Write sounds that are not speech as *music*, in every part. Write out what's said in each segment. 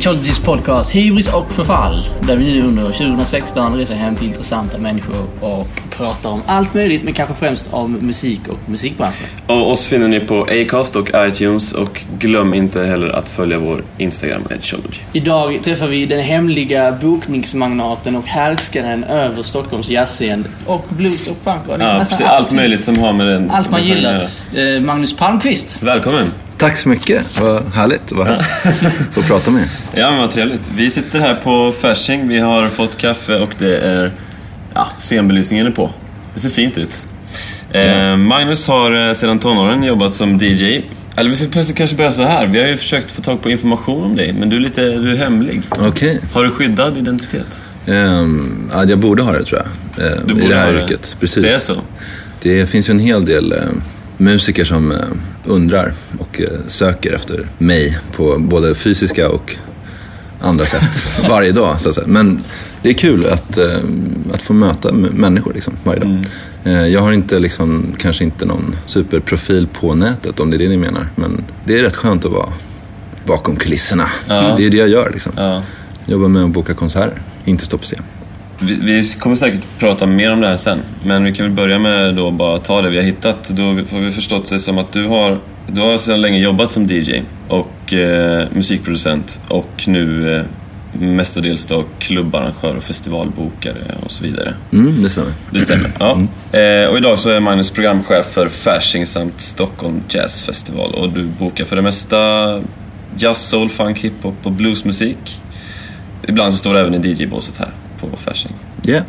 Etiologys podcast Hybris och förfall. Där vi nu under 2016 reser hem till intressanta människor och pratar om allt möjligt, men kanske främst om musik och musikbranschen. Och oss finner ni på Acast och iTunes och glöm inte heller att följa vår Instagram, Etiology. Idag träffar vi den hemliga bokningsmagnaten och härskaren över Stockholms jazzscen och blues och funk. Och Ja, precis. Allt möjligt som har med den... Allt man gillar. Eh, Magnus Palmqvist. Välkommen! Tack så mycket. Vad härligt att vara här. Få prata med er. Ja, men vad trevligt. Vi sitter här på Fasching. Vi har fått kaffe och det är... Ja, scenbelysningen är på. Det ser fint ut. Eh, Magnus har eh, sedan tonåren jobbat som DJ. Eller vi ska plötsligt kanske börja så här. Vi har ju försökt få tag på information om dig, men du är lite du är hemlig. Okej. Har du skyddad identitet? Ehm, ja, jag borde ha det tror jag. eh, Du I borde det här ha yrket. Precis. Det är så? Det finns ju en hel del eh, musiker som eh, undrar och eh, söker efter mig på både fysiska och andra sätt *laughs* varje dag. Så att säga. Men det är kul att, eh, att få möta människor liksom, varje dag. Eh, Jag har inte liksom, kanske inte någon superprofil på nätet om det är det ni menar. Men det är rätt skönt att vara bakom kulisserna. Ja. Det är det jag gör. Liksom. Ja. Jobbar med att boka konserter, inte stå på scen. Vi, vi kommer säkert prata mer om det här sen, men vi kan väl börja med då bara ta det vi har hittat. Då har vi förstått det som att du har, du har sedan länge jobbat som DJ och eh, musikproducent och nu eh, mestadels då klubbarrangör och festivalbokare och så vidare. Mm, det stämmer. Det stämmer. Ja. Eh, och idag så är Magnus programchef för Fasching samt Stockholm Jazz Festival och du bokar för det mesta jazz, soul, funk, hiphop och bluesmusik. Ibland så står du även i DJ-båset här på Fasching. Yeah.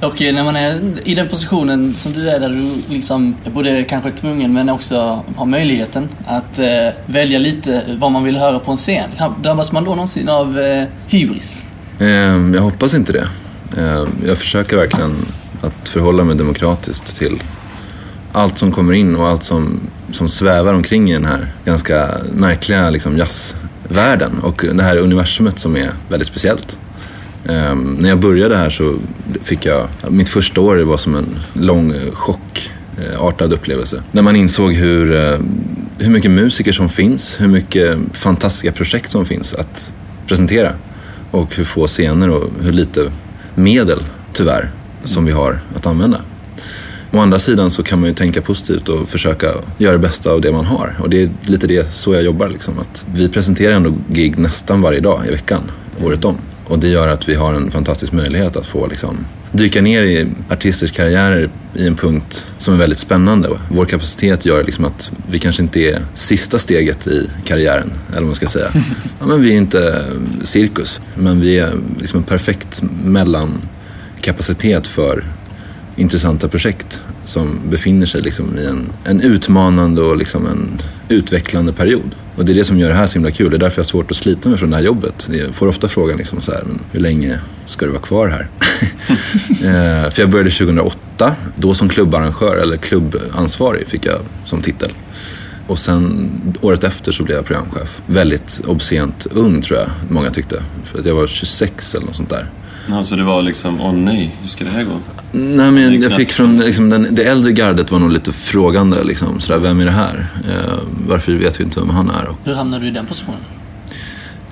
Och eh, när man är i den positionen som du är där du liksom är både kanske tvungen men också har möjligheten att eh, välja lite vad man vill höra på en scen. Drabbas man då någonsin av eh, hybris? Ehm, Jag hoppas inte det. Ehm, Jag försöker verkligen att förhålla mig demokratiskt till allt som kommer in och allt som, som svävar omkring i den här ganska märkliga liksom, jazzvärlden och det här universumet som är väldigt speciellt. Ehm, när jag började här så fick jag, mitt första år var som en lång eh, chockartad upplevelse. När man insåg hur, eh, hur mycket musiker som finns, hur mycket fantastiska projekt som finns att presentera. Och hur få scener och hur lite medel, tyvärr, som vi har att använda. Å andra sidan så kan man ju tänka positivt och försöka göra det bästa av det man har. Och det är lite det, så jag jobbar. Liksom. Att vi presenterar ändå gig nästan varje dag i veckan, året om. Och det gör att vi har en fantastisk möjlighet att få liksom, dyka ner i artisters karriärer i en punkt som är väldigt spännande. Vår kapacitet gör liksom att vi kanske inte är sista steget i karriären, eller vad man ska säga. *laughs* Ja, men vi är inte cirkus, men vi är liksom en perfekt mellankapacitet för intressanta projekt som befinner sig liksom i en, en utmanande och liksom en utvecklande period. Och det är det som gör det här så himla kul. Det är därför jag har svårt att slita mig från det här jobbet. Jag får ofta frågan liksom så här, hur länge ska du vara kvar här? *laughs* Eh, för jag började 2008, då som klubbarrangör eller klubbansvarig fick jag som titel. Och sen året efter så blev jag programchef. Väldigt obscent ung tror jag många tyckte. För att jag var 26 eller något sånt där. Ja, så det var liksom, åh nej, hur ska det här gå? Nej, men jag fick från liksom, den, det äldre gardet var nog lite frågande. Liksom, sådär, vem är det här? Eh, varför vet vi inte vem han är? Och Hur hamnade du i den positionen?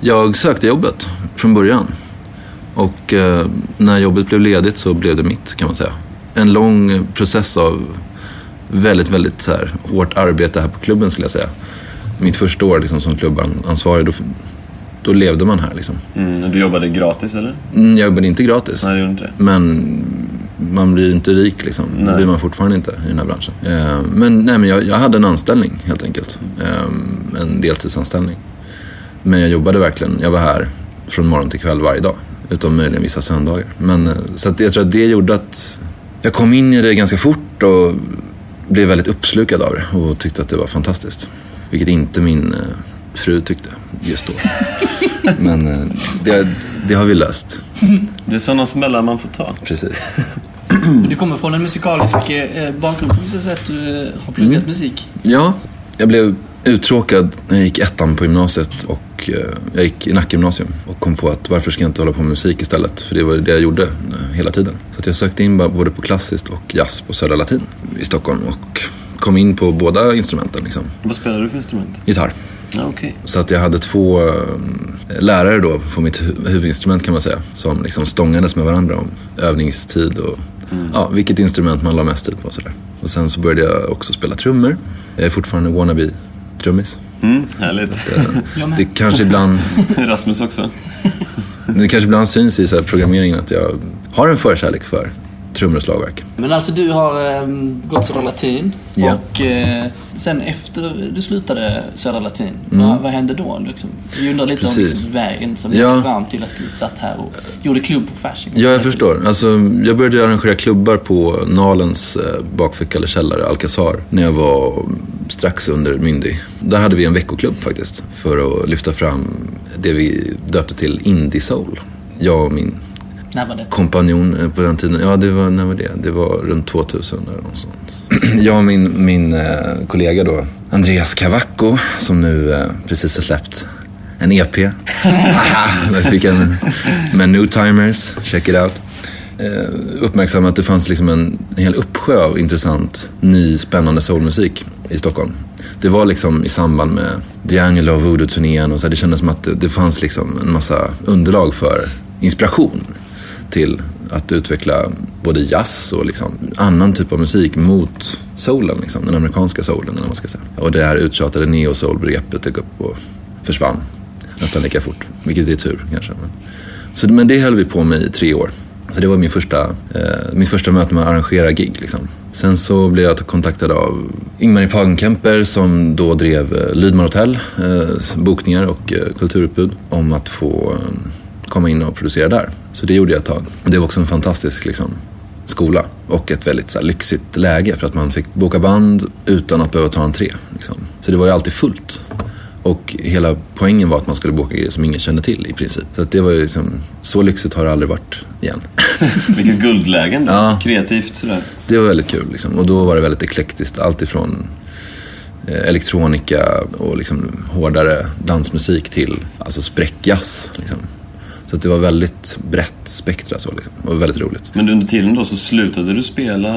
jag sökte jobbet från början. Och eh, när jobbet blev ledigt så blev det mitt kan man säga. En lång process av väldigt, väldigt så här, hårt arbete här på klubben skulle jag säga. Mitt första år liksom, som klubbansvarig, då, då levde man här. Liksom. Mm, du jobbade gratis eller? Mm, jag jobbade inte gratis. Nej, det inte det. Men man blir ju inte rik liksom. Det Nej. blir man fortfarande inte i den här branschen. Eh, men nej, men jag, jag hade en anställning helt enkelt. Eh, en deltidsanställning. Men jag jobbade verkligen, jag var här från morgon till kväll varje dag. Utom möjligen vissa söndagar. Men, eh, så att jag tror att det gjorde att jag kom in i det ganska fort och blev väldigt uppslukad av det. Och tyckte att det var fantastiskt. Vilket inte min fru tyckte just då. Men eh, det, det har vi löst. Det är sådana smällar man får ta. Precis. Du kommer från en musikalisk eh, bakgrund på vissa sätt. Du eh, har pluggat musik. Ja, jag blev uttråkad när jag gick ettan på gymnasiet och eh, jag gick i Nackgymnasium och kom på att varför ska jag inte hålla på med musik istället? För det var det jag gjorde eh, hela tiden. Så att jag sökte in både på klassiskt och jazz på Södra Latin i Stockholm och kom in på båda instrumenten liksom. Vad spelar du för instrument? Gitarr. Okej. Så att jag hade två eh, lärare då på mitt hu- huvudinstrument kan man säga. Som liksom stångades med varandra om övningstid och ja, vilket instrument man la mest tid på. och Sådär. Och sen så började jag också spela trummor. Jag är fortfarande wannabe trummis. Mm, härligt. Jag med. Det kanske ibland, *laughs* Rasmus också. det kanske ibland syns i så här programmeringen att jag har en förkärlek för trummor och slagverk. Men alltså du har eh, gått Södra Latin Ja. och eh, sen efter du slutade Södra Latin, Mm. vad, vad hände då? Liksom? Jag undrar lite om Precis. liksom, vägen som Ja. fram till att du satt här och gjorde klubb på Fasching. Ja, jag förstår. Alltså, jag började arrangera klubbar på Nalens eh, bakficka eller källare, Alcazar, när jag var strax under myndig. Där hade vi en veckoklubb faktiskt, för att lyfta fram det vi döpte till Indie Soul. Jag och min När var det? kompanjon eh, på den tiden, ja det var, när var det? Det var runt 2000 eller något sånt. *clears throat* Jag och min, min eh, kollega då, Andreas Cavacco, som nu eh, precis har släppt en EP. *laughs* Aha, jag fick en med New Timers, check it out. Uppmärksammade att det fanns liksom en, en hel uppsjö av intressant, ny, spännande soulmusik i Stockholm. Det var liksom i samband med D'Angelo och Voodoo-turnén och så det kändes som att det, det fanns liksom en massa underlag för inspiration till att utveckla både jazz och liksom annan typ av musik mot soulen, liksom, den amerikanska soulen. Eller man ska säga. Och det här uttjatade neo-soul-begreppet dök upp och försvann nästan lika fort. Vilket är tur kanske. Men, så, men det höll vi på med i tre år. Så det var min första, eh, mitt första möte med att arrangera gig. Liksom. Sen så blev jag kontaktad av Ingmar Pagenkemper som då drev eh, Lydmar Hotel, eh, bokningar och eh, kulturutbud om att få eh, komma in och producera där. Så det gjorde jag ett tag. Och det var också en fantastisk liksom, skola och ett väldigt så här, lyxigt läge för att man fick boka band utan att behöva ta entré. Liksom. Så det var ju alltid fullt. Och hela poängen var att man skulle boka grejer som ingen kände till i princip. Så det var ju liksom, så lyxigt har det aldrig varit igen. *laughs* Vilket guldlägen. Ja. Kreativt sådär. Det var väldigt kul liksom. Och då var det väldigt eklektiskt. Allt ifrån eh, elektronika och liksom hårdare dansmusik till alltså spräckjazz. Liksom. Så det var väldigt brett spektra så liksom. Det var väldigt roligt. Men under tiden då så slutade du spela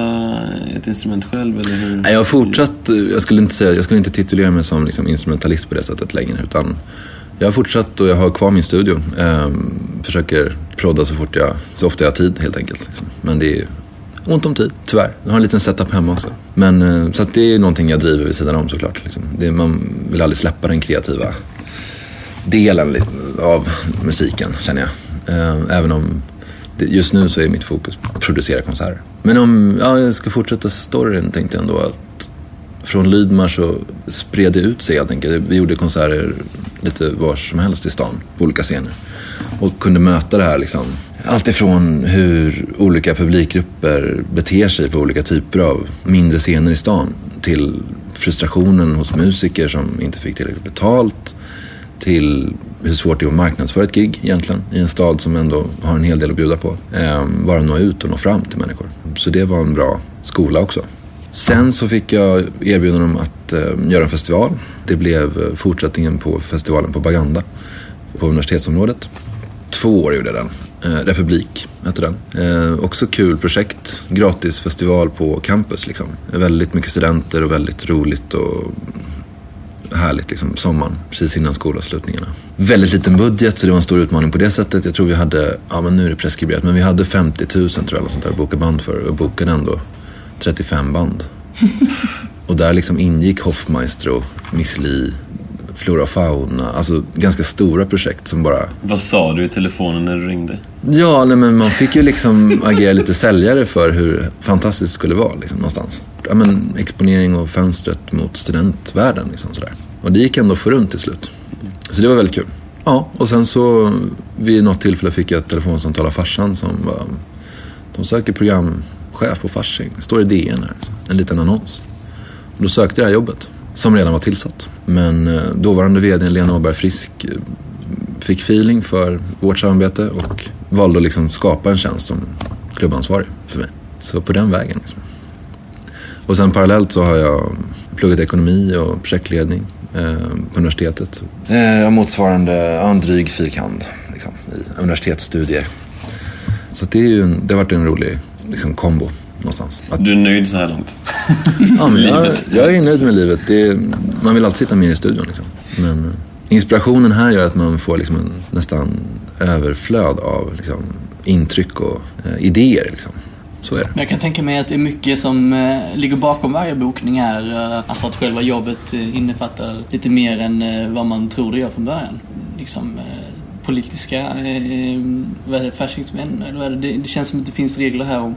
ett instrument själv eller hur? Nej, Jag har fortsatt, jag skulle inte, säga, jag skulle inte titulera mig som liksom instrumentalist på det sättet längre. Utan jag har fortsatt och jag har kvar min studio. Ehm, försöker prodda så fort jag, så ofta jag har tid helt enkelt. Liksom. Men det är ont om tid, tyvärr. Jag har en liten setup hemma också. Men, eh, så att det är någonting jag driver vid sidan om såklart. Liksom. Det, man vill aldrig släppa den kreativa delen av musiken känner jag. Eh, även om just nu så är mitt fokus att producera konserter. Men om ja, jag ska fortsätta storyn tänkte jag ändå att från Lydmar så spred det ut sig helt enkelt. Vi gjorde konserter lite var som helst i stan på olika scener. Och kunde möta det här liksom. Allt ifrån hur olika publikgrupper beter sig på olika typer av mindre scener i stan till frustrationen hos musiker som inte fick tillräckligt betalt till hur svårt det är att marknadsföra ett gig egentligen i en stad som ändå har en hel del att bjuda på. Ehm, bara nå ut och nå fram till människor. Så det var en bra skola också. Sen så fick jag erbjudande om att eh, göra en festival. Det blev eh, fortsättningen på festivalen på Baganda på universitetsområdet. Två år gjorde jag den. Eh, Republik hette den. Eh, också kul projekt. Gratis festival på campus liksom. Väldigt mycket studenter och väldigt roligt och härligt liksom, sommaren, precis innan skolavslutningarna. Väldigt liten budget, så det var en stor utmaning på det sättet. Jag tror vi hade, ja men nu är det preskriberat, men vi hade 50 000 tror jag, eller sånt där att boka band för. Och bokade ändå 35 band. *laughs* och där liksom ingick Hoffmaestro, Miss Li, Flora och Fauna. Alltså ganska stora projekt som bara Vad sa du i telefonen när du ringde? Ja, nej, men man fick ju liksom agera lite säljare för hur fantastiskt det skulle vara liksom, någonstans. Ja, men exponering och fönstret mot studentvärlden. Liksom, sådär. Och det gick ändå få runt till slut. Så det var väldigt kul. Ja, och sen så vid något tillfälle fick jag ett telefonsamtal av farsan som var... De söker programchef på Fasching. Det står i DN här. En liten annons. Och då sökte jag det här jobbet. Som redan var tillsatt. Men eh, dåvarande vd Lena Åberg Frisk fick feeling för vårt samarbete och valde att liksom skapa en tjänst som klubbansvarig för mig. Så på den vägen. Liksom. Och sen parallellt så har jag pluggat ekonomi och projektledning eh, på universitetet. Eh, motsvarande en dryg fyrkand liksom, i universitetsstudier. Så det, är ju en, det har varit en rolig liksom, kombo. någonstans. Att, Du är nöjd så här långt? ja, men jag, *laughs* jag är nöjd med livet. Det är, man vill alltid sitta mer i studion. Liksom. Men eh, inspirationen här gör att man får liksom en nästan överflöd av liksom, intryck och eh, idéer. Liksom. Så är det. Men jag kan tänka mig att det är mycket som eh, ligger bakom varje bokning här. Eh, alltså att själva jobbet eh, innefattar lite mer än eh, vad man tror det gör från början. Liksom eh, politiska vad vad är det? det? Det känns som att det finns regler här om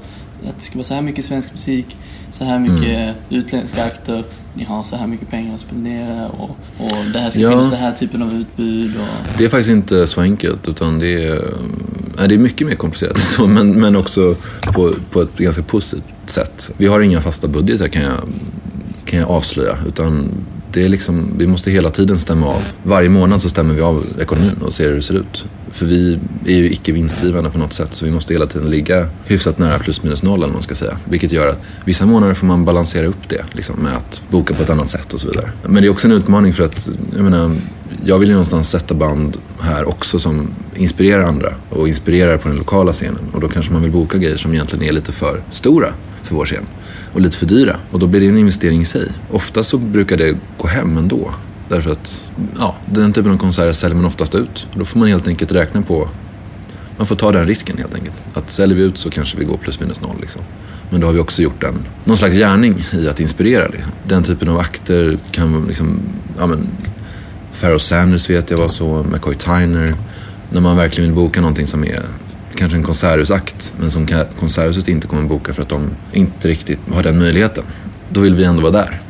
att det ska vara så här mycket svensk musik, så här mycket utländska akter, ni har så här mycket pengar att spendera och, och det här ska Ja. finnas den här typen av utbud. Och, Det är faktiskt inte så enkelt utan det är, nej, det är mycket mer komplicerat så, men, men också på, på ett ganska positivt sätt. Vi har inga fasta budgetar kan jag, kan jag avslöja utan det är liksom, vi måste hela tiden stämma av. Varje månad så stämmer vi av ekonomin och ser hur det ser ut. För vi är ju icke vinstdrivande på något sätt så vi måste hela tiden ligga hyfsat nära plus minus noll eller vad man ska säga. Vilket gör att vissa månader får man balansera upp det liksom, med att boka på ett annat sätt och så vidare. Men det är också en utmaning för att, jag menar, jag vill ju någonstans sätta band här också som inspirerar andra och inspirerar på den lokala scenen. Och då kanske man vill boka grejer som egentligen är lite för stora för vår scen och lite för dyra. Och då blir det en investering i sig. Ofta så brukar det gå hem ändå. Därför att ja, den typen av konserter säljer man oftast ut. Och då får man helt enkelt räkna på man får ta den risken helt enkelt. Att säljer vi ut så kanske vi går plus minus noll. Liksom. Men då har vi också gjort en, någon slags gärning i att inspirera. Det. Den typen av akter kan liksom, ja men, Pharoah Sanders vet jag var så, McCoy Tyner. När man verkligen vill boka någonting som är kanske en konserthusakt men som konserthuset inte kommer boka för att de inte riktigt har den möjligheten. Då vill vi ändå vara där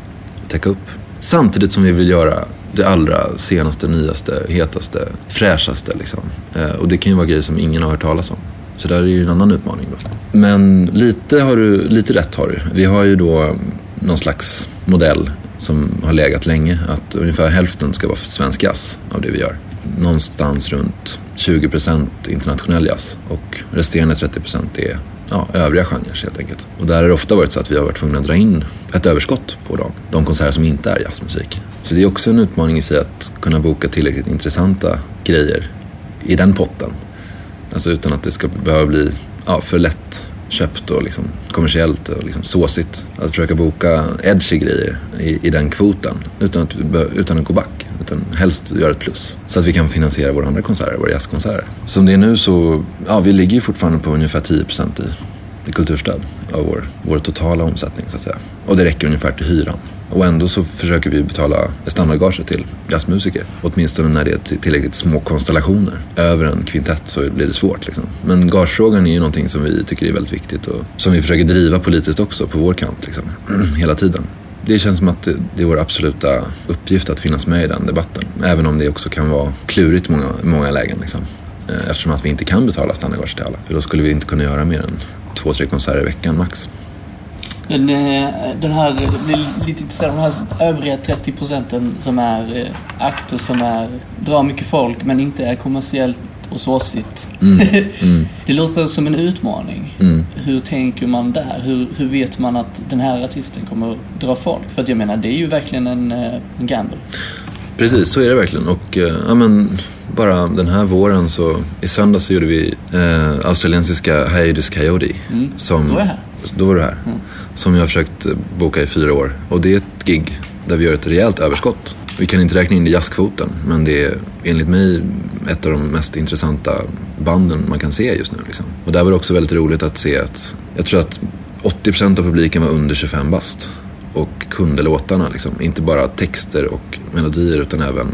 och täcka upp. Samtidigt som vi vill göra det allra senaste, nyaste, hetaste, fräschaste. Liksom. Eh, och det kan ju vara grejer som ingen har hört talas om. Så där är ju en annan utmaning. Då. Men lite, har du, lite rätt har du. Vi har ju då någon slags modell som har legat länge. Att ungefär hälften ska vara svensk jazz av det vi gör. Någonstans runt 20% internationell jazz och resterande 30% är ja, övriga genrer helt enkelt. Och där har det ofta varit så att vi har varit tvungna att dra in ett överskott på dem. De konserter som inte är jazzmusik. Så det är också en utmaning i sig att kunna boka tillräckligt intressanta grejer i den potten. Alltså utan att det ska behöva bli ja, för lätt köpt och liksom kommersiellt och liksom såsigt. Att försöka boka edgy grejer i, i den kvoten utan att, utan att gå back. Utan helst göra ett plus. Så att vi kan finansiera våra andra konserter, våra jazzkonserter. Som det är nu så, ja vi ligger ju fortfarande på ungefär 10% i, i kulturstöd av vår, vår totala omsättning så att säga. Och det räcker ungefär till hyran. Och ändå så försöker vi betala standardgage till jazzmusiker. Åtminstone när det är tillräckligt små konstellationer. Över en kvintett så blir det svårt. Liksom. Men gagefrågan är ju någonting som vi tycker är väldigt viktigt och som vi försöker driva politiskt också på vår kant. Liksom. *clears throat* Hela tiden. Det känns som att det är vår absoluta uppgift att finnas med i den debatten. Även om det också kan vara klurigt i många, många lägen. Liksom. Eh, eftersom att vi inte kan betala standardgage till alla. För då skulle vi inte kunna göra mer än två, tre konserter i veckan max. Men eh, den här, är lite intresserad av de här övriga 30 procenten som är eh, akter som är, drar mycket folk men inte är kommersiellt och såsigt. *laughs* det låter som en utmaning. Mm. Hur tänker man där? Hur, hur vet man att den här artisten kommer att dra folk? För att jag menar, det är ju verkligen en, eh, en gamble. Precis, så är det verkligen. Och ja, men, bara den här våren så, i söndag så gjorde vi eh, australiensiska Hiatus Coyote. Mm. Som, Då var här. Då var du här. Som jag har försökt eh, boka i fyra år. Och det är ett gig där vi gör ett rejält överskott. Vi kan inte räkna in det i jazzkvoten, men det är enligt mig ett av de mest intressanta banden man kan se just nu. Liksom. Och där var det också väldigt roligt att se att, jag tror att 80% av publiken var under 25 bast och kunde låtarna. Liksom. Inte bara texter och melodier utan även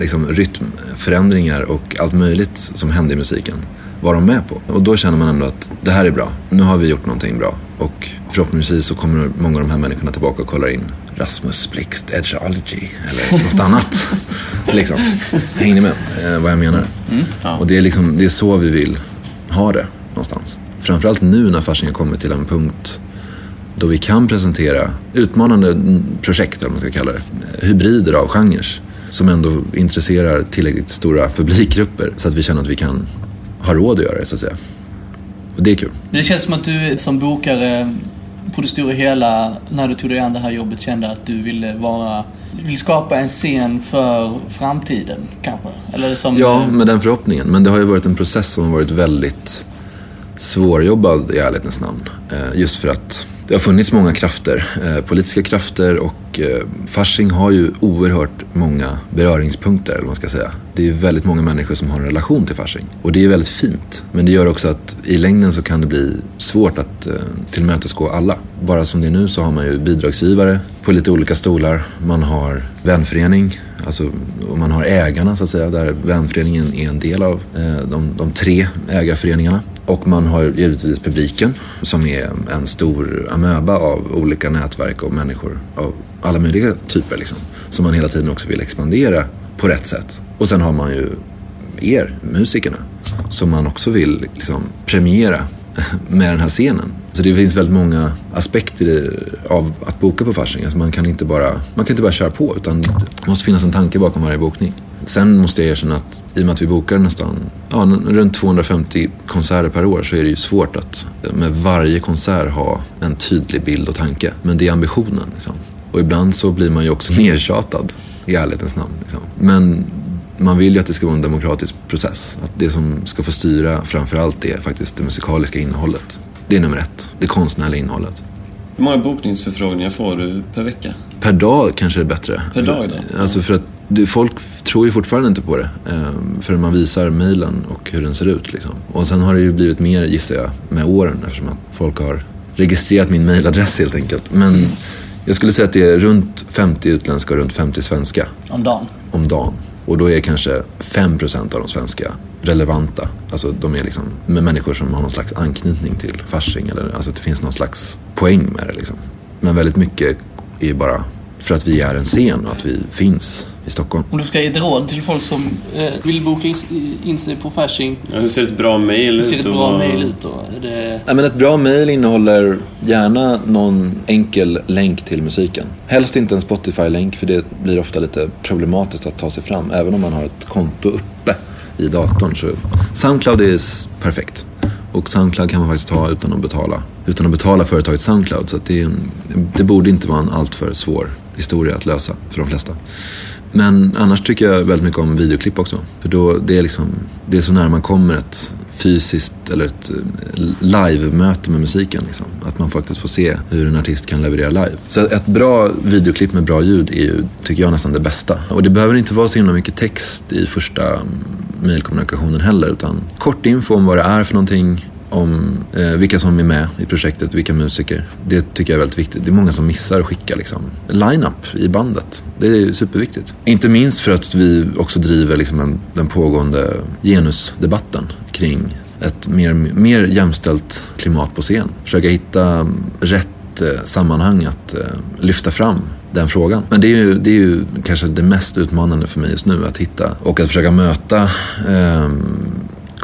liksom, rytmförändringar och allt möjligt som hände i musiken var de med på. Och då känner man ändå att det här är bra. Nu har vi gjort någonting bra. Och förhoppningsvis så kommer många av de här människorna tillbaka och kollar in Rasmus Blixt Edgeology eller något *laughs* annat. liksom. Hänger ni med eh, vad jag menar? Och det är, liksom, det är så vi vill ha det någonstans. Framförallt nu när Fasching har kommit till en punkt då vi kan presentera utmanande mm, projekt, eller vad man ska kalla det. Hybrider av genrer som ändå intresserar tillräckligt stora publikgrupper så att vi känner att vi kan ha råd att göra det, så att säga. Och det är kul. Det känns som att du som bokare på det stora hela, när du tog dig an det här jobbet, kände att du ville vara... Vill skapa en scen för framtiden, kanske? Eller som... Ja, med den förhoppningen. Men det har ju varit en process som har varit väldigt svårjobbad i ärlighetens namn. Eh, just för att det har funnits många krafter, eh, politiska krafter och eh, Fasching har ju oerhört många beröringspunkter, eller vad man ska säga. Det är väldigt många människor som har en relation till Fasching. Och det är väldigt fint. Men det gör också att i längden så kan det bli svårt att eh, tillmötesgå alla. Bara som det är nu så har man ju bidragsgivare på lite olika stolar. Man har vänförening, alltså, om man har ägarna så att säga, där vänföreningen är en del av eh, de, de tre ägarföreningarna. Och man har givetvis publiken som är en stor amöba av olika nätverk och människor av alla möjliga typer liksom. Som man hela tiden också vill expandera på rätt sätt. Och sen har man ju er, musikerna, som man också vill liksom premiera med den här scenen. Så det finns väldigt många aspekter av att boka på Fasching. Alltså man, kan inte bara, man kan inte bara köra på utan det måste finnas en tanke bakom varje bokning. Sen måste jag erkänna att i och med att vi bokar nästan ja, runt 250 konserter per år så är det ju svårt att med varje konsert ha en tydlig bild och tanke. Men det är ambitionen. Liksom. Och ibland så blir man ju också *laughs* nertjatad i ärlighetens namn. Liksom. Men man vill ju att det ska vara en demokratisk process. Att det som ska få styra framförallt är faktiskt det musikaliska innehållet. Det är nummer ett. Det konstnärliga innehållet. Hur många bokningsförfrågningar får du per vecka? Per dag kanske det är bättre. Per dag då? Alltså för att folk tror ju fortfarande inte på det eh, förrän man visar mejlen och hur den ser ut. Liksom. Och sen har det ju blivit mer, gissar jag, med åren eftersom att folk har registrerat min mejladress helt enkelt. Men jag skulle säga att det är runt 50 utländska och runt 50 svenska. Om dagen? Om dagen. Och då är kanske 5% av de svenska relevanta. Alltså de är liksom med människor som har någon slags anknytning till Fasching. Eller, alltså att det finns någon slags poäng med det liksom. Men väldigt mycket är bara för att vi är en scen och att vi finns i Stockholm. Om du ska ge ett råd till folk som eh, vill boka in sig på Fasching. Ja, hur ser ett bra mail ut? Hur ser ett bra mail ut då? Det... Ja, men ett bra mail innehåller gärna någon enkel länk till musiken. Helst inte en Spotify-länk för det blir ofta lite problematiskt att ta sig fram. Även om man har ett konto uppe i datorn. Så Soundcloud är perfekt. Och Soundcloud kan man faktiskt ha utan att betala, utan att betala företaget Soundcloud. Så det, en, det borde inte vara en alltför svår historia att lösa för de flesta. Men annars tycker jag väldigt mycket om videoklipp också. För då, det, är liksom, det är så nära man kommer ett fysiskt eller ett eh, live-möte med musiken. Liksom. Att man faktiskt får se hur en artist kan leverera live. Så ett bra videoklipp med bra ljud är ju, tycker jag, nästan det bästa. Och det behöver inte vara så himla mycket text i första mm, mejlkommunikationen heller. Utan kort info om vad det är för någonting om eh, vilka som är med i projektet, vilka musiker. Det tycker jag är väldigt viktigt. Det är många som missar att skicka liksom, line-up i bandet. Det är superviktigt. Inte minst för att vi också driver liksom en, den pågående genusdebatten kring ett mer, mer jämställt klimat på scen. Försöka hitta rätt eh, sammanhang att eh, lyfta fram den frågan. Men det är, ju, det är ju kanske det mest utmanande för mig just nu att hitta och att försöka möta eh,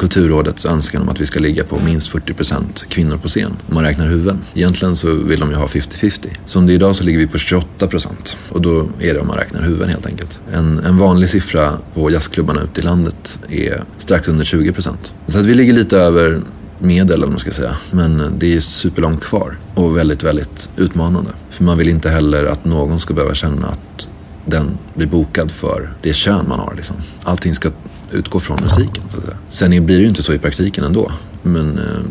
Kulturrådets önskan om att vi ska ligga på minst 40% kvinnor på scen om man räknar huvuden. Egentligen så vill de ju ha 50-50. Som det är idag så ligger vi på 28% och då är det om man räknar huvuden helt enkelt. En, en vanlig siffra på jazzklubbarna ute i landet är strax under 20%. Så att vi ligger lite över medel, om man ska säga. Men det är superlångt kvar och väldigt, väldigt utmanande. För man vill inte heller att någon ska behöva känna att den blir bokad för det kön man har. Liksom. Allting ska utgå från musiken. Så att säga. Sen blir det ju inte så i praktiken ändå. Men eh,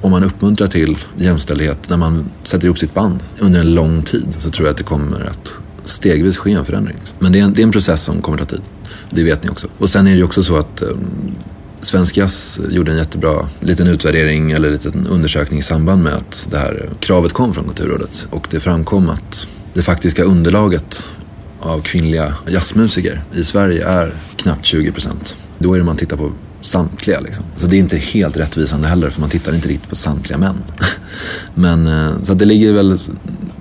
om man uppmuntrar till jämställdhet när man sätter ihop sitt band under en lång tid så tror jag att det kommer att stegvis ske en förändring. Men det är en, det är en process som kommer att ta tid. Det vet ni också. Och sen är det ju också så att eh, Svensk Jazz gjorde en jättebra liten utvärdering eller liten undersökning i samband med att det här kravet kom från Kulturrådet. Och det framkom att det faktiska underlaget av kvinnliga jazzmusiker i Sverige är knappt 20 procent. Då är det man tittar på samtliga. Liksom. Så det är inte helt rättvisande heller för man tittar inte riktigt på samtliga män. *laughs* Men eh, så det ligger väl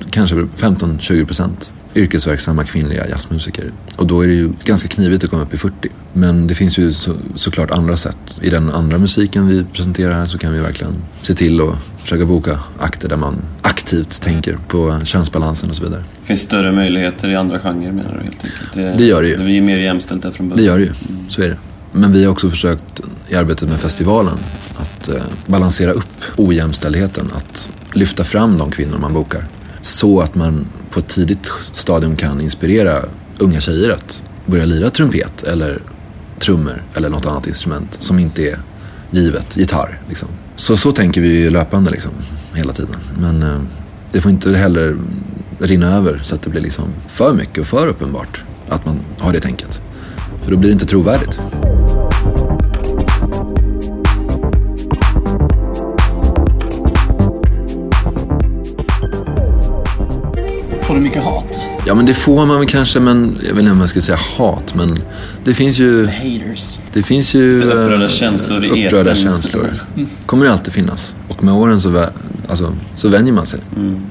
kanske 15-20 procent yrkesverksamma kvinnliga jazzmusiker. Och då är det ju ganska knivigt att komma upp i 40. Men det finns ju så, såklart andra sätt. I den andra musiken vi presenterar här så kan vi verkligen se till att försöka boka akter där man aktivt tänker på könsbalansen och så vidare. Det finns större möjligheter i andra genrer menar du helt enkelt? Det, det gör det ju. Det är mer jämställt där från början. Det gör det ju, så är det. Men vi har också försökt i arbetet med festivalen att eh, balansera upp ojämställdheten. Att lyfta fram de kvinnor man bokar. Så att man på ett tidigt stadium kan inspirera unga tjejer att börja lira trumpet eller trummor eller något annat instrument som inte är givet, gitarr. Liksom. Så, så tänker vi löpande liksom, hela tiden. Men eh, det får inte heller rinna över så att det blir liksom för mycket och för uppenbart att man har det tänket. För då blir det inte trovärdigt. Får du mycket hat? Ja men det får man väl kanske, men jag vet inte om jag ska säga hat, men det finns ju... Haters. Det finns ju... Upprörda eh, känslor i Upprörda etern. känslor. *laughs* kommer det alltid finnas. Och med åren så, alltså, så vänjer man sig.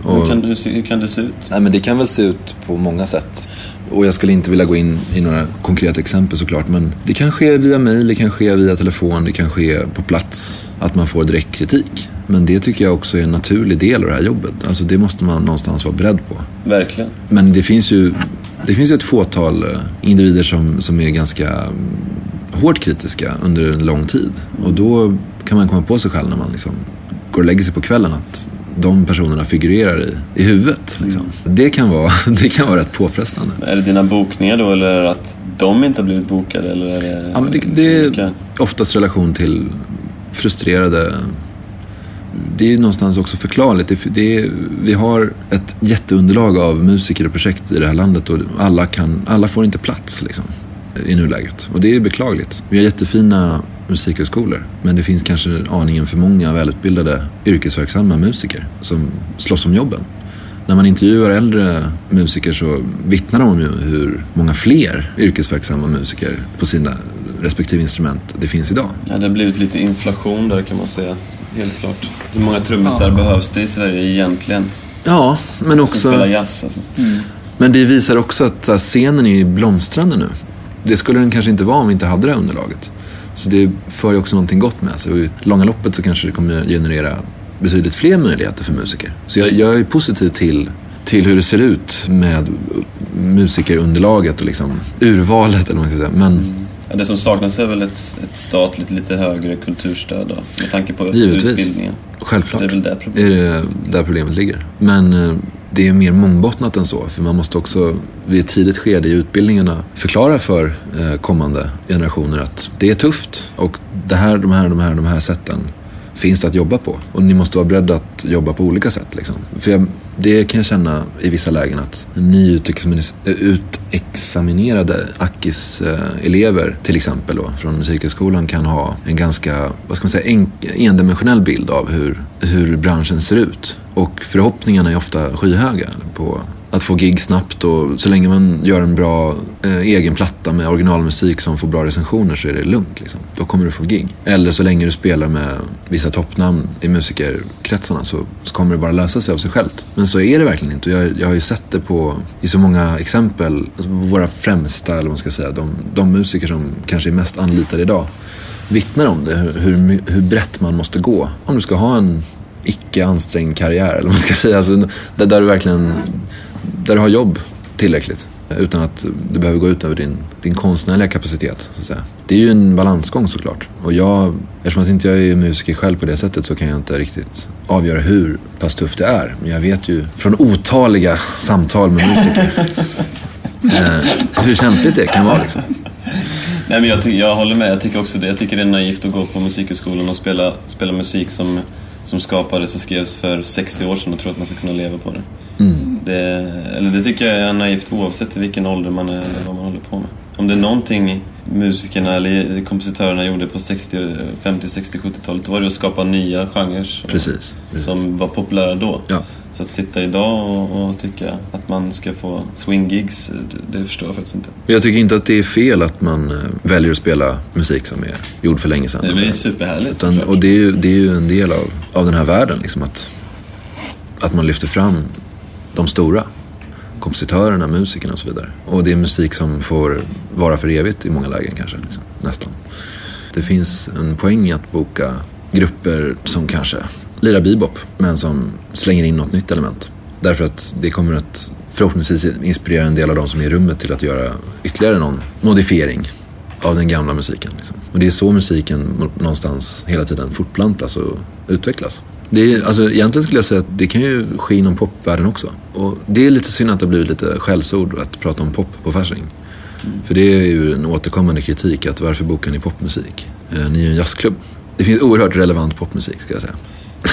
Och- Hur, kan, hur, hur kan det se ut? Nej, men det kan väl se ut på många sätt. Och jag skulle inte vilja gå in i några konkreta exempel såklart. Men det kan ske via mail, det kan ske via telefon, det kan ske på plats. Att man får direkt kritik. Men det tycker jag också är en naturlig del av det här jobbet. Alltså det måste man någonstans vara beredd på. Verkligen. Men det finns ju, det finns ett fåtal eh, individer som, som är ganska mm, hårt kritiska under en lång tid. Och då kan man komma på sig själv när man liksom går och lägger sig på kvällen att de personerna figurerar i, i huvudet. Liksom. Det, kan vara, *laughs* det kan vara rätt påfrestande. Är det dina bokningar då eller att de inte har blivit bokade? Eller är det, Ja, men det, det är oftast relation till frustrerade det är ju någonstans också förklarligt. Det, det är, vi har ett jätteunderlag av musiker och projekt i det här landet och alla, kan, alla får inte plats liksom, i nuläget. Och det är beklagligt. Vi har jättefina musikhögskolor men det finns kanske aningen för många välutbildade yrkesverksamma musiker som slåss om jobben. När man intervjuar äldre musiker så vittnar de om hur många fler yrkesverksamma musiker på sina respektive instrument det finns idag. Ja, det har blivit lite inflation där kan man säga. Helt klart. Hur många trummisar behövs det i Sverige egentligen? Ja, men Som också... spelar jazz alltså. Men det visar också att så här, scenen är blomstrande nu. Det skulle den kanske inte vara om vi inte hade det här underlaget. Så det för ju också någonting gott med sig. Och i långa loppet så kanske det kommer generera betydligt fler möjligheter för musiker. Så jag, jag är positiv till, till hur det ser ut med musikerunderlaget och liksom urvalet eller vad man ska säga. Men Ja, det som saknas är väl ett, ett statligt lite högre kulturstöd då, med tanke på Givetvis. utbildningen. självklart Det är väl där problemet är det där problemet ligger. Men eh, det är mer mångbottnat än så. För man måste också vid ett tidigt skede i utbildningarna förklara för eh, kommande generationer att det är tufft. Och det här, de här, de här, de här sätten finns det att jobba på. Och ni måste vara beredda att jobba på olika sätt. Liksom. För jag, det kan jag känna i vissa lägen att nyutexaminerade Akis-elever eh, till exempel då, från Musikhögskolan kan ha en ganska, vad ska man säga, en, endimensionell bild av hur, hur branschen ser ut. Och förhoppningarna är ofta skyhöga på att få gig snabbt och så länge man gör en bra eh, egen platta med originalmusik som får bra recensioner så är det lugnt. Liksom. Då kommer du få gig. Eller så länge du spelar med vissa toppnamn i musikerkretsarna så, så kommer det bara lösa sig av sig självt. Men så är det verkligen inte. Jag, jag har ju sett det på, i så många exempel. Alltså våra främsta, eller vad man ska säga, de, de musiker som kanske är mest anlitade idag vittnar om det. Hur, hur, hur brett man måste gå om du ska ha en icke ansträngd karriär. Eller vad man ska säga. Alltså, där, där du verkligen där du har jobb tillräckligt. Utan att det behöver gå ut över din, din konstnärliga kapacitet. Så att säga. Det är ju en balansgång såklart. Och jag, eftersom att inte jag är musiker själv på det sättet så kan jag inte riktigt avgöra hur pass tufft det är. Men jag vet ju från otaliga samtal med musiker *laughs* eh, hur kämpigt det kan vara. Liksom. Nej, men jag, ty- jag håller med. Jag tycker också det. Jag tycker det är naivt att gå på musikhögskolan och spela, spela musik som, som skapades och skrevs för 60 år sedan och tro att man ska kunna leva på det. Det. Eller det tycker jag är naivt oavsett i vilken ålder man är eller vad man håller på med. Om det är någonting musikerna eller kompositörerna gjorde på 60, 50, 60, 70-talet då var det att skapa nya genrer som, Precis. precis. som var populära då. Ja. Så att sitta idag och, och tycka att man ska få swinggigs, det, det förstår jag faktiskt inte. Jag tycker inte att det är fel att man eh, väljer att spela musik som är gjord för länge sedan. Det blir superhärligt Utan, och det är, ju, det är ju en del av, av den här världen. Liksom, att, att man lyfter fram de stora. Kompositörerna, musikerna och så vidare. Och det är musik som får vara för evigt i många lägen kanske. Liksom, nästan. Det finns en poäng i att boka grupper som kanske lirar bebop men som slänger in något nytt element. Därför att det kommer att förhoppningsvis inspirera en del av de som är i rummet till att göra ytterligare någon modifiering av den gamla musiken. Liksom. Och det är så musiken någonstans hela tiden fortplantas och utvecklas. Det är, alltså, egentligen skulle jag säga att det kan ju ske inom popvärlden också. Och det är lite synd att det har blivit lite skällsord att prata om pop på Fasching. För det är ju en återkommande kritik att varför bokar ni popmusik? Eh, ni är ju en jazzklubb. Det finns oerhört relevant popmusik ska jag säga.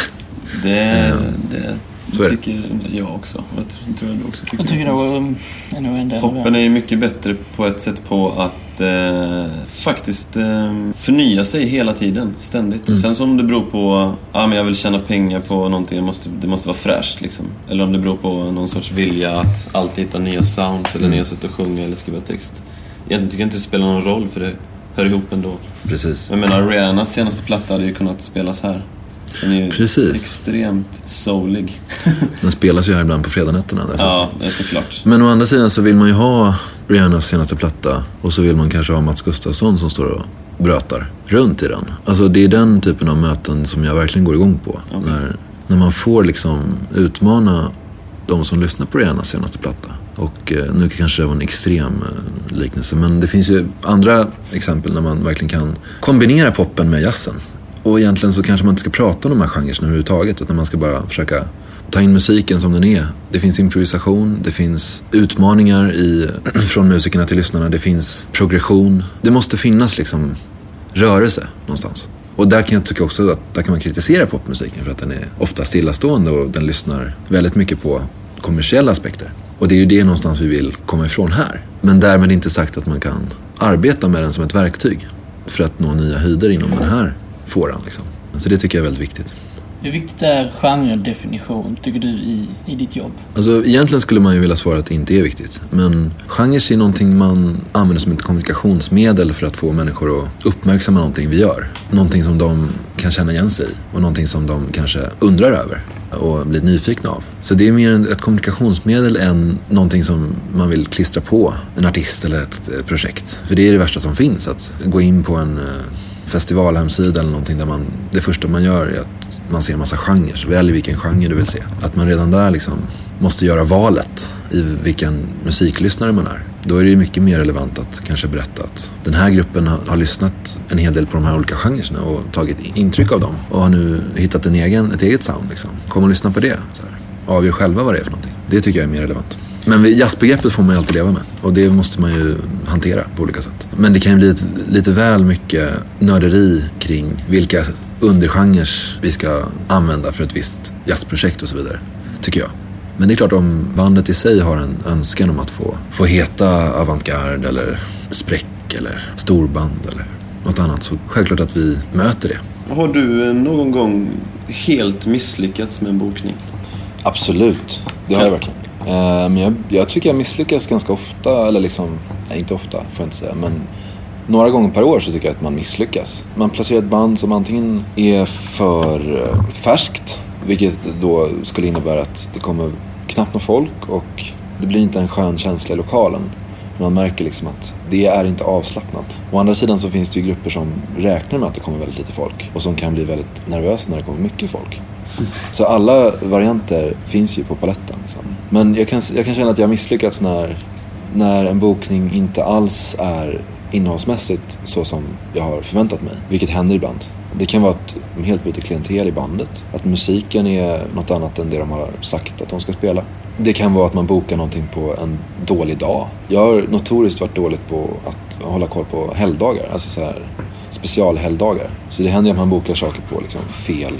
*laughs* Det, är det. tycker jag också. Jag tror jag du också tycker Jag tycker det. det var um, ännu en Poppen är ju mycket bättre på ett sätt på att eh, faktiskt eh, förnya sig hela tiden, ständigt. Mm. Sen så om det beror på, ja men jag vill tjäna pengar på någonting, måste, det måste vara fräscht liksom. Eller om det beror på någon sorts vilja att alltid hitta nya sounds eller Mm. nya sätt att sjunga eller skriva text. Jag tycker inte det spelar någon roll för det hör ihop ändå. Precis. Jag menar, Rihannas senaste platta hade ju kunnat spelas här. Den är ju Precis. extremt soulig. Den spelas ju här ibland på fredagnätterna. därför. ja, det är såklart. Men å andra sidan så vill man ju ha Rihannas senaste platta och så vill man kanske ha Mats Gustafsson som står och brötar runt i den. Alltså det är den typen av möten som jag verkligen går igång på. Okej. När, när man får liksom utmana de som lyssnar på Rihannas senaste platta. Och eh, nu kanske det var en extrem eh, liknelse men det finns ju andra exempel när man verkligen kan kombinera poppen med jazzen. Och egentligen så kanske man inte ska prata om de här genrerna överhuvudtaget utan man ska bara försöka ta in musiken som den är. Det finns improvisation, det finns utmaningar i, *clears throat* från musikerna till lyssnarna, det finns progression. Det måste finnas liksom rörelse någonstans. Och där kan jag tycka också att där kan man kritisera popmusiken för att den är ofta stillastående och den lyssnar väldigt mycket på kommersiella aspekter. Och det är ju det någonstans vi vill komma ifrån här. Men därmed inte sagt att man kan arbeta med den som ett verktyg för att nå nya höjder inom den här fåran. Liksom. Så det tycker jag är väldigt viktigt. Hur viktigt är genredefinition, tycker du, i, i ditt jobb? Alltså egentligen skulle man ju vilja svara att det inte är viktigt. Men genre är någonting man använder som ett kommunikationsmedel för att få människor att uppmärksamma någonting vi gör. Någonting som de kan känna igen sig i och någonting som de kanske undrar över och blir nyfikna av. Så det är mer ett kommunikationsmedel än någonting som man vill klistra på en artist eller ett, ett projekt. För det är det värsta som finns, att gå in på en eh, festivalhemsida eller någonting där man, det första man gör är att man ser en massa genrer. Välj vilken genre du vill se. Att man redan där liksom måste göra valet i vilken musiklyssnare man är. Då är det ju mycket mer relevant att kanske berätta att den här gruppen har, har lyssnat en hel del på de här olika genrerna och tagit intryck av dem och har nu hittat en egen, ett eget sound. Liksom. Kom och lyssna på det. Avgör själva vad det är för någonting. Det tycker jag är mer relevant. Men jazzbegreppet får man ju alltid leva med och det måste man ju hantera på olika sätt. Men det kan ju bli ett, lite väl mycket nörderi kring vilka undergenrer vi ska använda för ett visst jazzprojekt och så vidare. Tycker jag. Men det är klart om bandet i sig har en önskan om att få, få heta avantgarde eller spräck eller storband eller något annat så självklart att vi möter det. Har du någon gång helt misslyckats med en bokning? Absolut, det har jag verkligen. Eh, Men jag, jag tycker jag misslyckas ganska ofta, eller liksom, nej inte ofta får jag inte säga, men några gånger per år så tycker jag att man misslyckas. Man placerar ett band som antingen är för eh, färskt, vilket då skulle innebära att det kommer knappt någon folk och det blir inte en skön känsla i lokalen. Man märker liksom att det är inte avslappnat. Å andra sidan så finns det ju grupper som räknar med att det kommer väldigt lite folk och som kan bli väldigt nervösa när det kommer mycket folk. Så alla varianter finns ju på paletten. Liksom. Men jag kan, jag kan känna att jag har misslyckats när, när en bokning inte alls är innehållsmässigt så som jag har förväntat mig. Vilket händer ibland. Det kan vara att de helt byter klientel i bandet. Att musiken är något annat än det de har sagt att de ska spela. Det kan vara att man bokar någonting på en dålig dag. Jag har notoriskt varit dåligt på att hålla koll på helgdagar. Alltså så här specialhelgdagar. Så det händer ju att man bokar saker på liksom fel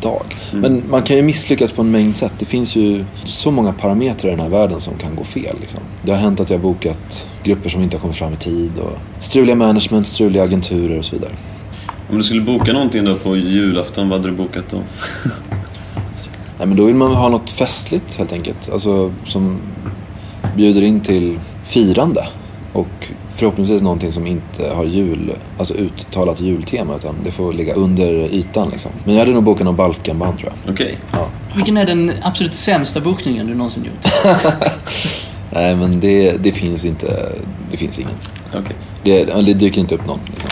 dag. Men man kan ju misslyckas på en mängd sätt. Det finns ju så många parametrar i den här världen som kan gå fel. Liksom. Det har hänt att jag har bokat grupper som inte har kommit fram i tid. Och struliga management, struliga agenturer och så vidare. Om du skulle boka någonting då på julafton, vad hade du bokat då? *laughs* Nej, men då vill man ha något festligt helt enkelt. Alltså som bjuder in till firande. Och förhoppningsvis någonting som inte har jul, alltså uttalat jultema utan det får ligga under ytan liksom. Men jag hade nog bokat någon Balkanband tror jag. Okej. Ja. Vilken är den absolut sämsta bokningen du någonsin gjort? *laughs* Nej men det, det finns inte, det finns ingen. okej. Det, det dyker inte upp någon liksom,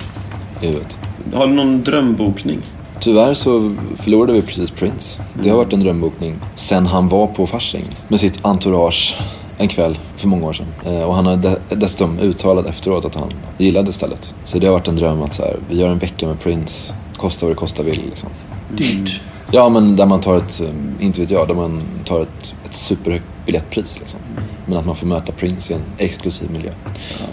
i huvudet. Har du någon drömbokning? Tyvärr så förlorade vi precis Prince. Det har varit en drömbokning sen han var på Fasching med sitt entourage en kväll för många år sedan. Eh, Och han har de- dessutom uttalat efteråt att han gillade stället. Så det har varit en dröm att så här, vi gör en vecka med Prince, kosta vad det kosta vill liksom. Dyrt. Ja men där man tar ett, eh, inte vet jag, där man tar ett, ett superhögt biljettpris liksom. Men att man får möta Prince i en exklusiv miljö.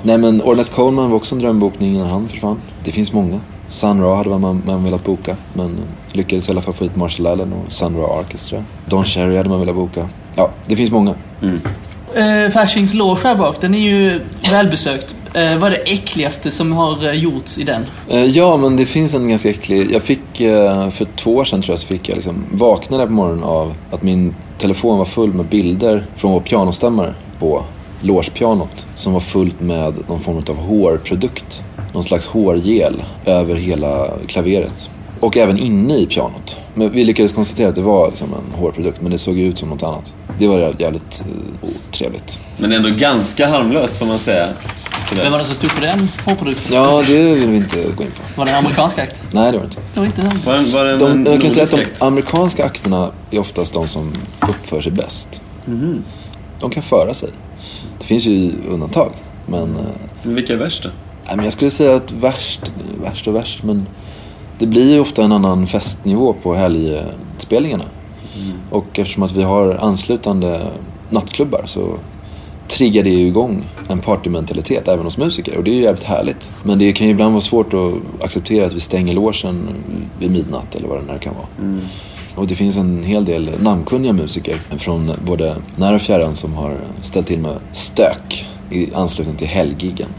Nej men Ornette Coleman var också en drömbokning innan han försvann. Det finns många. Sun Ra hade man, man velat boka men lyckades i alla fall få hit Marshall Allen och Sun Ra Orchestra. Don Cherry hade man velat boka. Ja, det finns många. Eh, Faschings loge här bak, den är ju välbesökt. Eh, vad är det äckligaste som har eh, gjorts i den? Eh, Ja, men det finns en ganska äcklig... Jag fick, eh, för två år sedan tror jag, så fick jag liksom vaknade på morgonen av att min telefon var full med bilder från vår pianostämmare på logepianot som var fullt med någon form av hårprodukt. Någon slags hårgel över hela klaveret. Och även inne i pianot. Men vi lyckades konstatera att det var liksom en hårprodukt, men det såg ut som något annat. Det var jävligt eh, otrevligt. Men ändå ganska harmlöst får man säga. Sådär. Vem var det som stod för den hårprodukten? Ja, det vill vi inte gå in på. Var det en amerikansk akt? Nej, det var det inte. Det var inte den. Var, var det en, De, jag kan säga att de akt? amerikanska akterna är oftast de som uppför sig bäst. De kan föra sig. Det finns ju undantag. Men, eh, Men vilka är värst då? nej, men jag skulle säga att värst, värst och värst. Men det blir ju ofta en annan festnivå på helgspelningarna. Och eftersom att vi har anslutande nattklubbar så triggar det ju igång en partymentalitet även hos musiker. Och det är ju jävligt härligt. Men det kan ju ibland vara svårt att acceptera att vi stänger logen vid midnatt eller vad det nu kan vara. Och det finns en hel del namnkunniga musiker från både nära och fjärran som har ställt till med stök i anslutning till helgiggen.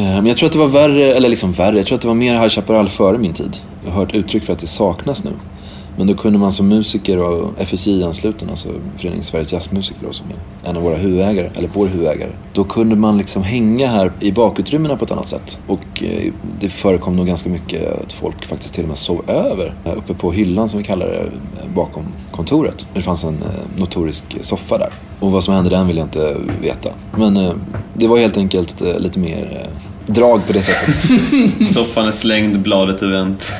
Eh, men jag tror att det var värre, eller liksom värre, jag tror att det var mer High Chaparral före min tid. Jag har hört uttryck för att det saknas nu. Men då kunde man som musiker och FSI-ansluten, alltså Föreningen Sveriges Jazzmusiker då, som är en av våra huvudägare, eller vår huvudägare. Då kunde man liksom hänga här i bakutrymmena på ett annat sätt. Och eh, det förekom nog ganska mycket att folk faktiskt till och med sov över eh, uppe på hyllan som vi kallar det, bakom kontoret. Det fanns en notorisk soffa där. Och vad som hände den vill jag inte veta. Men det var helt enkelt lite mer drag på det sättet. *laughs* Soffan är slängd, bladet är vänt.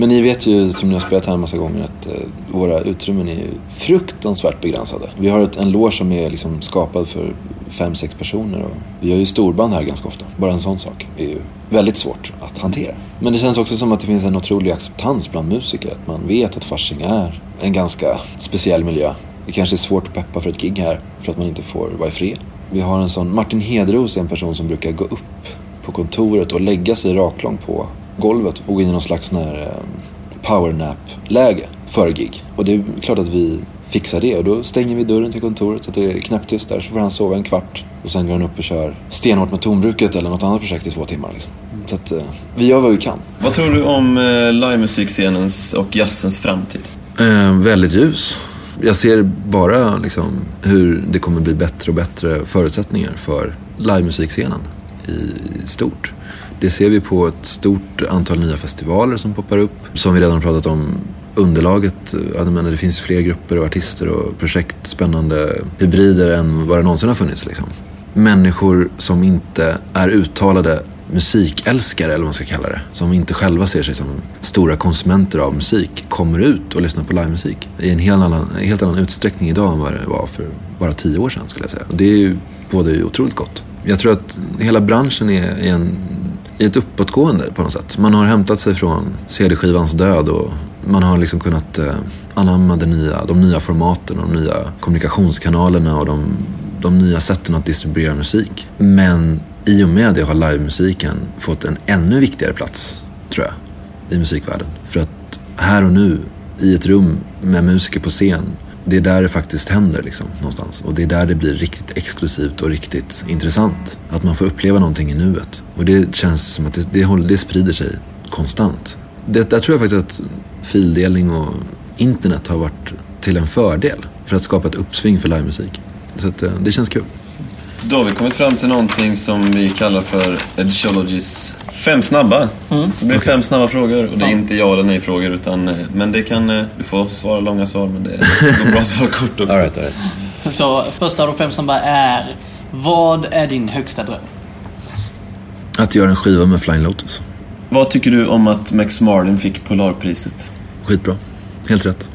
Men ni vet ju, som ni har spelat här en massa gånger, att eh, våra utrymmen är ju fruktansvärt begränsade. Vi har ett, en loge som är liksom skapad för fem, sex personer och vi har ju storband här ganska ofta. Bara en sån sak är ju väldigt svårt att hantera. Men det känns också som att det finns en otrolig acceptans bland musiker. Att man vet att Fasching är en ganska speciell miljö. Det kanske är svårt att peppa för ett gig här för att man inte får vara i fred. Vi har en sån, Martin Hedros är en person som brukar gå upp på kontoret och lägga sig raklång på golvet och gå in i någon slags eh, powernap-läge före gig. Och det är klart att vi fixar det och då stänger vi dörren till kontoret så att det är knäpptyst där så får han sova en kvart och sen går han upp och kör stenhårt med tonbruket eller något annat projekt i två timmar. Liksom. Så att eh, vi gör vad vi kan. Vad tror du om eh, livemusikscenens och jazzens framtid? Eh, väldigt ljus. Jag ser bara liksom, hur det kommer bli bättre och bättre förutsättningar för livemusikscenen i stort. Det ser vi på ett stort antal nya festivaler som poppar upp. Som vi redan pratat om, underlaget. Jag menar, det finns fler grupper och artister och projekt, spännande hybrider än vad det någonsin har funnits. Liksom. Människor som inte är uttalade musikälskare, eller vad man ska kalla det. Som inte själva ser sig som stora konsumenter av musik, kommer ut och lyssnar på livemusik. I en helt annan, helt annan utsträckning idag än vad det var för bara tio år sedan skulle jag säga. Och det är ju både otroligt gott. Jag tror att hela branschen är i, en, i ett uppåtgående på något sätt. Man har hämtat sig från CD-skivans död och man har liksom kunnat eh, anamma de nya, de nya formaten, de nya kommunikationskanalerna och de, de nya sätten att distribuera musik. Men i och med det har livemusiken fått en ännu viktigare plats, tror jag, i musikvärlden. För att här och nu, i ett rum med musiker på scen, det är där det faktiskt händer liksom, någonstans. Och det är där det blir riktigt exklusivt och riktigt intressant. Att man får uppleva någonting i nuet. Och det känns som att det, det, håller, det sprider sig konstant. Det, där tror jag faktiskt att fildelning och internet har varit till en fördel för att skapa ett uppsving för livemusik. Så att, eh, det känns kul. Då har vi kommit fram till någonting som vi kallar för Edgeologys fem snabba. Det blir fem snabba frågor och det är inte ja eller nej frågor utan, eh, men det kan, eh, du får svara långa svar men det går bra att svara kort också. All right, all right. Så första av de fem som bara är Vad är din högsta dröm? Att göra en skiva med Flying Lotus. Vad tycker du om att Max Martin fick Polarpriset? Skitbra. Helt rätt.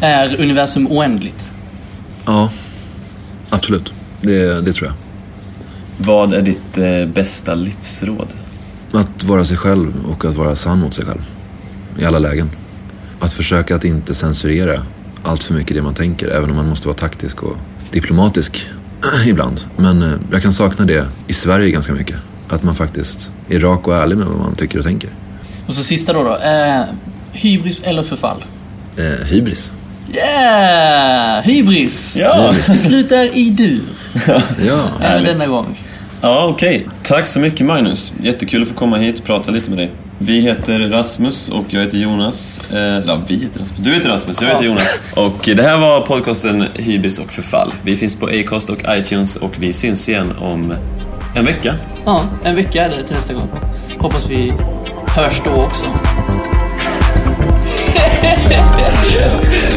Är universum oändligt? Ja, absolut. Det, det tror jag. Vad är ditt eh, bästa livsråd? Att vara sig själv och att vara sann mot sig själv. I alla lägen. Att försöka att inte censurera allt för mycket det man tänker. Även om man måste vara taktisk och diplomatisk *clears throat* ibland. Men eh, jag kan sakna det i Sverige ganska mycket. Att man faktiskt är rak och ärlig med vad man tycker och tänker. Och så sista då. då. Eh, hybris eller förfall? Eh, hybris. Yeah! Hybris! Ja! Det slutar i dur. Ja. Även denna gång. Ja, okej. Tack så mycket Magnus. Jättekul att få komma hit och prata lite med dig. Vi heter Rasmus och jag heter Jonas. Eh, ja, vi heter Rasmus. Du heter Rasmus, jag heter. Jonas. Och det här var podcasten Hybris och förfall. Vi finns på Acast och iTunes och vi syns igen om en vecka. Ja, en vecka är det till nästa gång. Hoppas vi hörs då också. *laughs*